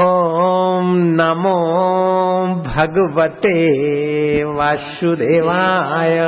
ओम नमो भगवते वासुदेवाय।